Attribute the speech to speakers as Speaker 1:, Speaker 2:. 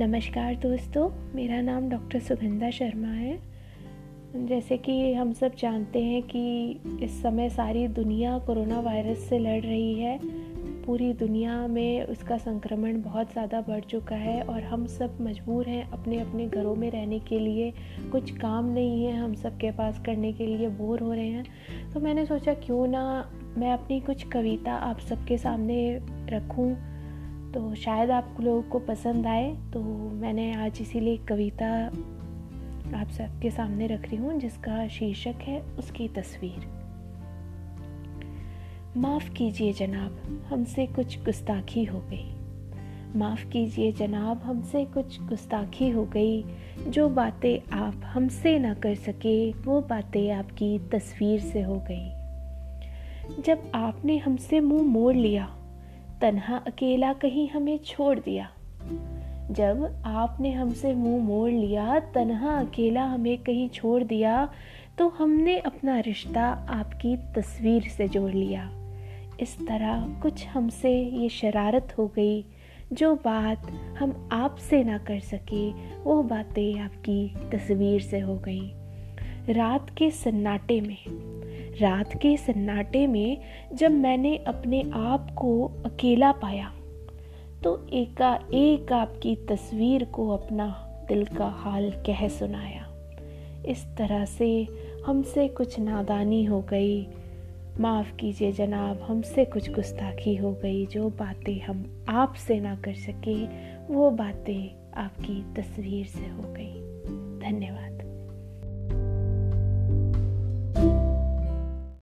Speaker 1: नमस्कार दोस्तों, मेरा नाम डॉक्टर सुगंधा शर्मा है। जैसे कि हम सब जानते हैं कि इस समय सारी दुनिया कोरोना वायरस से लड़ रही है। पूरी दुनिया में उसका संक्रमण बहुत ज़्यादा बढ़ चुका है और हम सब मजबूर हैं अपने अपने घरों में रहने के लिए। कुछ काम नहीं है हम सब के पास करने के लिए, बोर हो रहे हैं। तो मैंने सोचा क्यों ना मैं अपनी कुछ कविता आप सबके सामने रखूँ। तो शायद आप लोगों को पसंद आए तो मैंने आज इसीलिए कविता आप सबके सामने रख रही हूँ, जिसका शीर्षक है उसकी तस्वीर। माफ़ कीजिए जनाब, हमसे कुछ गुस्ताखी हो गई। माफ़ कीजिए जनाब, हमसे कुछ गुस्ताखी हो गई। जो बातें आप हमसे ना कर सके, वो बातें आपकी तस्वीर से हो गई। जब आपने हमसे मुँह मोड़ लिया तन्हा अकेला कहीं हमें छोड़ दिया। जब आपने हमसे मुँह मोड़ लिया, तन्हा अकेला हमें कहीं छोड़ दिया तो हमने अपना रिश्ता आपकी तस्वीर से जोड़ लिया। इस तरह कुछ हमसे ये शरारत हो गई, जो बात हम आपसे ना कर सके, वो बातें आपकी तस्वीर से हो गई। रात के सन्नाटे में रात के सन्नाटे में जब मैंने अपने आप को अकेला पाया तो एका एक आपकी तस्वीर को अपना दिल का हाल कह सुनाया। इस तरह से हमसे कुछ नादानी हो गई। माफ़ कीजिए जनाब, हमसे कुछ गुस्ताखी हो गई। जो बातें हम आपसे ना कर सके, वो बातें आपकी तस्वीर से हो गई। धन्यवाद।